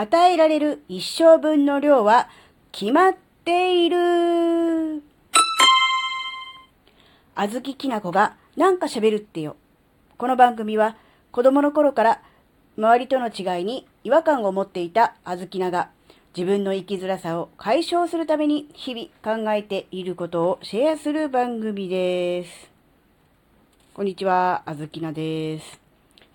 与えられる一生分の量は決まっている。あずききなこがなんか喋るってよ。この番組は子供の頃から周りとの違いに違和感を持っていたあずきなが自分の生きづらさを解消するために日々考えていることをシェアする番組です。こんにちは、あずきなです。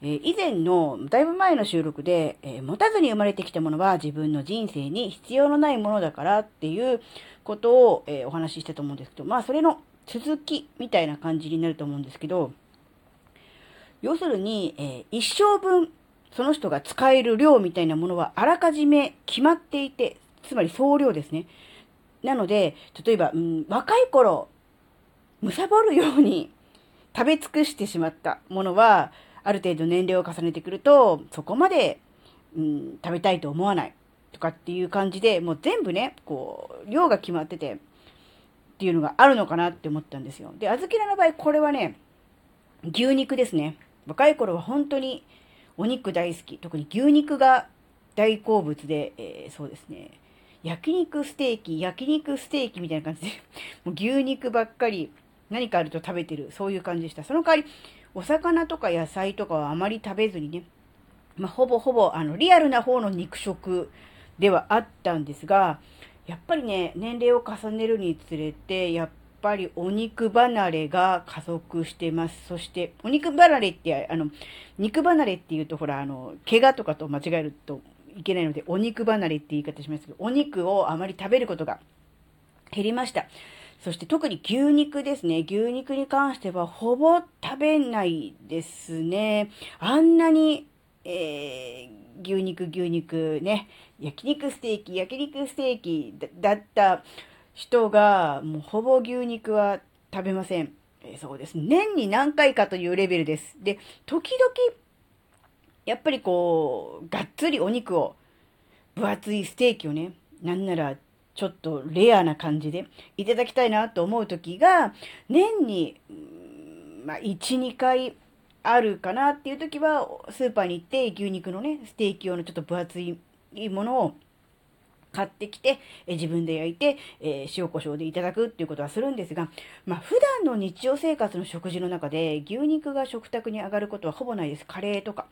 え、以前の、だいぶ前の収録で、え、持たずに生まれてきたものは自分の人生に必要のないものだからっていうことを、え、お話ししたと思うんですけど、まあそれの続きみたいな感じになると思うんですけど、要するに、え一生分その人が使える量みたいなものはあらかじめ決まっていて、つまり総量ですね。なので、例えば、うん、若い頃、むさぼるように食べ尽くしてしまったものは、ある程度年齢を重ねてくると、そこまで、うん、食べたいと思わないとかっていう感じで、もう全部ね、こう、量が決まってて、っていうのがあるのかなって思ったんですよ。で、小豆菜の場合、これはね、牛肉ですね。若い頃は本当にお肉大好き。特に牛肉が大好物で、えー、そうですね。焼肉ステーキ、焼肉ステーキみたいな感じで、もう牛肉ばっかり何かあると食べてる、そういう感じでした。その代わり、お魚とか野菜とかはあまり食べずにね、まあ、ほぼほぼ、あの、リアルな方の肉食ではあったんですが、やっぱりね、年齢を重ねるにつれて、やっぱりお肉離れが加速してます。そして、お肉離れって、あの、肉離れっていうと、ほら、あの、怪我とかと間違えるといけないので、お肉離れって言い方しますけど、お肉をあまり食べることが減りました。そして特に牛肉ですね。牛肉に関してはほぼ食べないですね。あんなに、えー、牛肉、牛肉ね、焼肉ステーキ、焼肉ステーキだった人が、もうほぼ牛肉は食べません。えー、そうです。年に何回かというレベルです。で、時々、やっぱりこう、がっつりお肉を、分厚いステーキをね、なんならちょっとレアな感じでいただきたいなと思う時が、年に、まあ、1、2回あるかなっていう時は、スーパーに行って牛肉のね、ステーキ用のちょっと分厚いものを買ってきて、え自分で焼いて、えー、塩コショウでいただくっていうことはするんですが、まあ、普段の日常生活の食事の中で牛肉が食卓に上がることはほぼないです。カレーとか。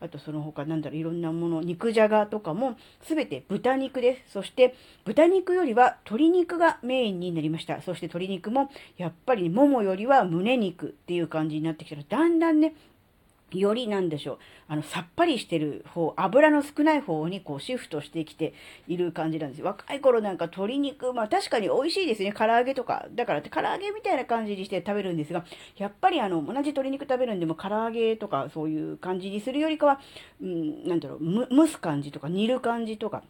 あとその他なんだろう、いろんなもの、肉じゃがとかも全て豚肉です。そして豚肉よりは鶏肉がメインになりました。そして鶏肉もやっぱりももよりは胸肉っていう感じになってきたら、だんだんね、よりなんでしょう、あの、さっぱりしてる方、油の少ない方にこうシフトしてきている感じなんですよ。若い頃なんか鶏肉、まあ確かに美味しいですね。唐揚げとか。だから唐揚げみたいな感じにして食べるんですが、やっぱりあの、同じ鶏肉食べるんでも唐揚げとかそういう感じにするよりかは、うん、なんだろう、蒸す感じとか煮る感じとか、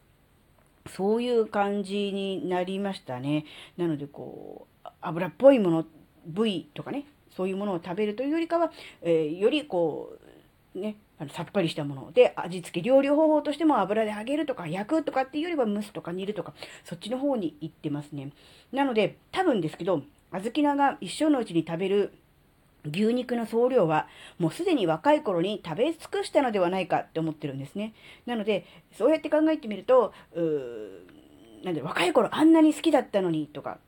そういう感じになりましたね。なのでこう、油っぽいもの、部位とかね、そういうものを食べるというよりかは、えー、よりこう、ね、あのさっぱりしたもので、味付け、料理方法としても油で揚げるとか焼くとかっていうよりは蒸すとか煮るとか、そっちの方に行ってますね。なので、多分ですけど、小豆菜が一生のうちに食べる牛肉の総量はもうすでに若い頃に食べ尽くしたのではないかって思ってるんですね。なので、そうやって考えてみると、うーなんで若い頃あんなに好きだったのにとか、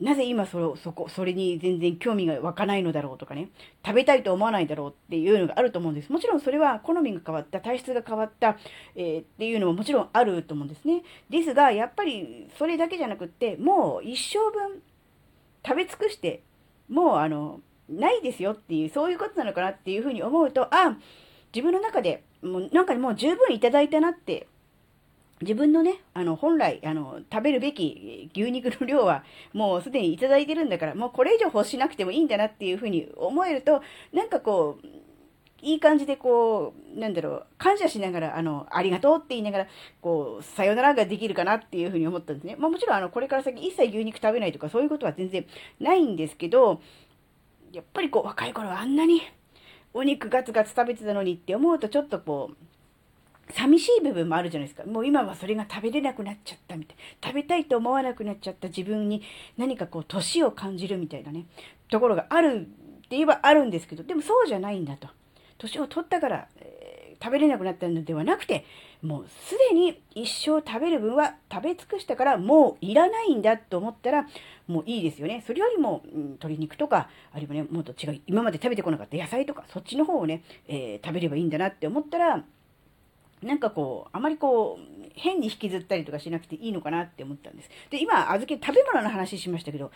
なぜ今それそこ、それに全然興味が湧かないのだろうとかね、食べたいと思わないだろうっていうのがあると思うんです。もちろんそれは好みが変わった、体質が変わった、えー、っていうのももちろんあると思うんですね。ですが、やっぱりそれだけじゃなくって、もう一生分食べ尽くして、もうあの、ないですよっていう、そういうことなのかなっていうふうに思うと、あ、自分の中でもうなんかもう十分いただいたなって自分のね、あの、本来、あの、食べるべき牛肉の量は、もうすでにいただいてるんだから、もうこれ以上欲しなくてもいいんだなっていうふうに思えると、なんかこう、いい感じでこう、なんだろう、感謝しながら、あの、ありがとうって言いながら、こう、さよならができるかなっていうふうに思ったんですね。まあもちろん、あの、これから先一切牛肉食べないとかそういうことは全然ないんですけど、やっぱりこう、若い頃はあんなにお肉ガツガツ食べてたのにって思うと、ちょっとこう、寂しい部分もあるじゃないですか。もう今はそれが食べれなくなっちゃったみたい。食べたいと思わなくなっちゃった自分に何かこう、年を感じるみたいなね、ところがあるって言えばあるんですけど、でもそうじゃないんだと。年を取ったから、え食べれなくなったのではなくて、もうすでに一生食べる分は食べ尽くしたからもういらないんだと思ったらもういいですよね。それよりも、うん、鶏肉とか、あるいはね、もっと違う、今まで食べてこなかった野菜とか、そっちの方をね、えー、食べればいいんだなって思ったら、なんかこう、あまりこう、変に引きずったりとかしなくていいのかなって思ったんです。で、今、預け、食べ物の話しましたけど、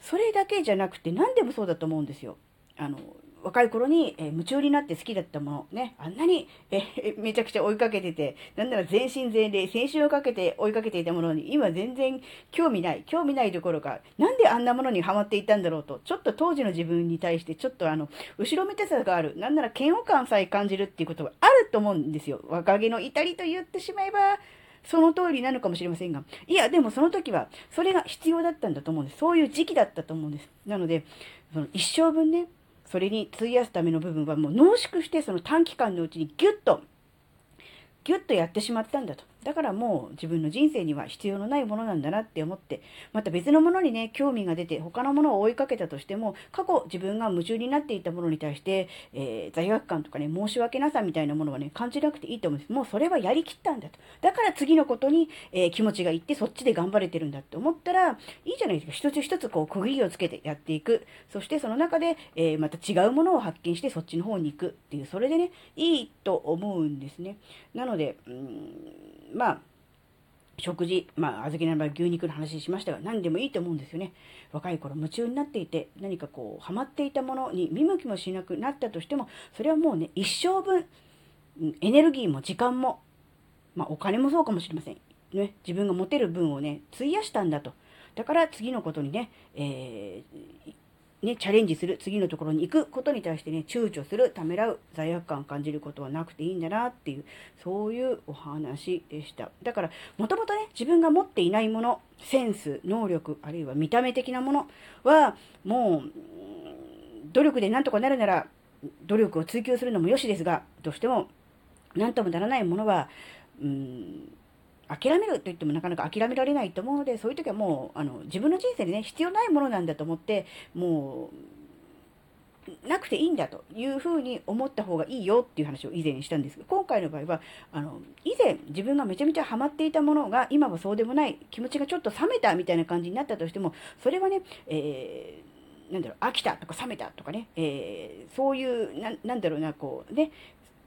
それだけじゃなくて何でもそうだと思うんですよ。あの、若い頃に、えー、夢中になって好きだったもの、ね、あんなに、えー、めちゃくちゃ追いかけてて、なんなら全身全霊、青春をかけて追いかけていたものに、今全然興味ない、興味ないどころか、なんであんなものにハマっていたんだろうと、ちょっと当時の自分に対して、ちょっとあの、後ろめたさがある、なんなら嫌悪感さえ感じるっていうことがあると思うんですよ。若気の至りと言ってしまえば、その通りなのかもしれませんが、いや、でもその時は、それが必要だったんだと思うんです。そういう時期だったと思うんです。なので、その一生分ね、それに費やすための部分はもう濃縮してその短期間のうちにギュッとギュッとやってしまったんだと。だからもう自分の人生には必要のないものなんだなって思って、また別のものにね、興味が出て、他のものを追いかけたとしても、過去自分が夢中になっていたものに対して、えー、罪悪感とかね、申し訳なさみたいなものはね、感じなくていいと思うんです。もうそれはやりきったんだと。だから次のことに、えー、気持ちがいって、そっちで頑張れてるんだって思ったら、いいじゃないですか。一つ一つこう、区切りをつけてやっていく。そしてその中で、えー、また違うものを発見して、そっちの方に行くっていう、それでね、いいと思うんですね。なので、うんまあ、食事、まあ、小豆の場合牛肉の話しましたが、何でもいいと思うんですよね。若い頃夢中になっていて、何かこう、ハマっていたものに見向きもしなくなったとしても、それはもうね、一生分、エネルギーも時間も、まあ、お金もそうかもしれません。ね、自分が持てる分をね、費やしたんだと。だから次のことにね、えー、ね、チャレンジする、次のところに行くことに対してね、躊躇する、ためらう、罪悪感を感じることはなくていいんだなっていう、そういうお話でした。だから、もともとね、自分が持っていないもの、センス、能力、あるいは見た目的なものは、もう、努力でなんとかなるなら、努力を追求するのもよしですが、どうしても、なんともならないものは、うん、諦めると言ってもなかなか諦められないと思うので、そういう時はもう、あの、自分の人生でね、必要ないものなんだと思って、もう、なくていいんだというふうに思った方がいいよっていう話を以前にしたんですが、今回の場合は、あの、以前自分がめちゃめちゃハマっていたものが、今はそうでもない、気持ちがちょっと冷めたみたいな感じになったとしても、それはね、えー、なんだろう、飽きたとか冷めたとかね、えー、そういう、ななんだろうな、こうね、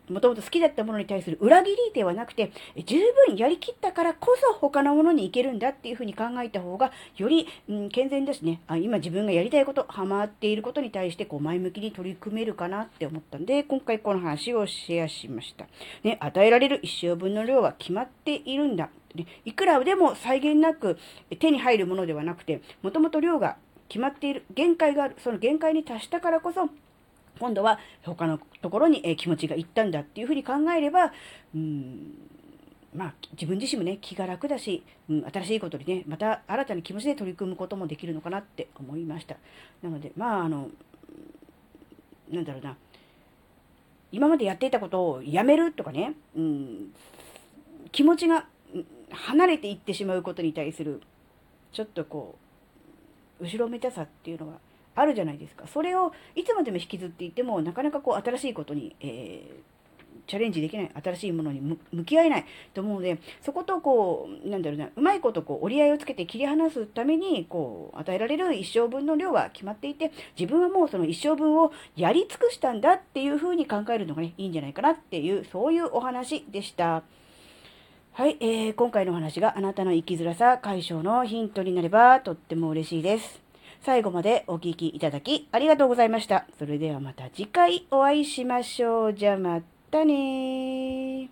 もともと好きだったものに対する裏切りではなくて、十分やりきったからこそ他のものに行けるんだっていうふうに考えた方が、より、うん、健全ですね。あ今自分がやりたいこと、ハマっていることに対してこう前向きに取り組めるかなって思ったんで、今回この話をシェアしました。ね、与えられる一生分の量は決まっているんだ。ね、いくらでも際限なく手に入るものではなくて、もともと量が決まっている、限界がある。その限界に達したからこそ、今度は他のところに、え気持ちがいったんだっていうふうに考えれば、うん、まあ、自分自身もね、気が楽だし、うん、新しいことにね、また新たな気持ちで取り組むこともできるのかなって思いました。なので、まあ、あの、なんだろうな、今までやっていたことをやめるとかね、うん、気持ちが離れていってしまうことに対する、ちょっとこう、後ろめたさっていうのは、あるじゃないですか。それをいつまでも引きずっていても、なかなかこう新しいことに、えー、チャレンジできない、新しいものに向き合えないと思うので、そことこう、なんだろうな、うまいことこう折り合いをつけて切り離すために、こう、与えられる一生分の量は決まっていて、自分はもうその一生分をやり尽くしたんだっていうふうに考えるのがね、いいんじゃないかなっていう、そういうお話でした。はい、えー、今回のお話があなたの生きづらさ解消のヒントになればとっても嬉しいです。最後までお聴きいただきありがとうございました。それではまた次回お会いしましょう。じゃあまたね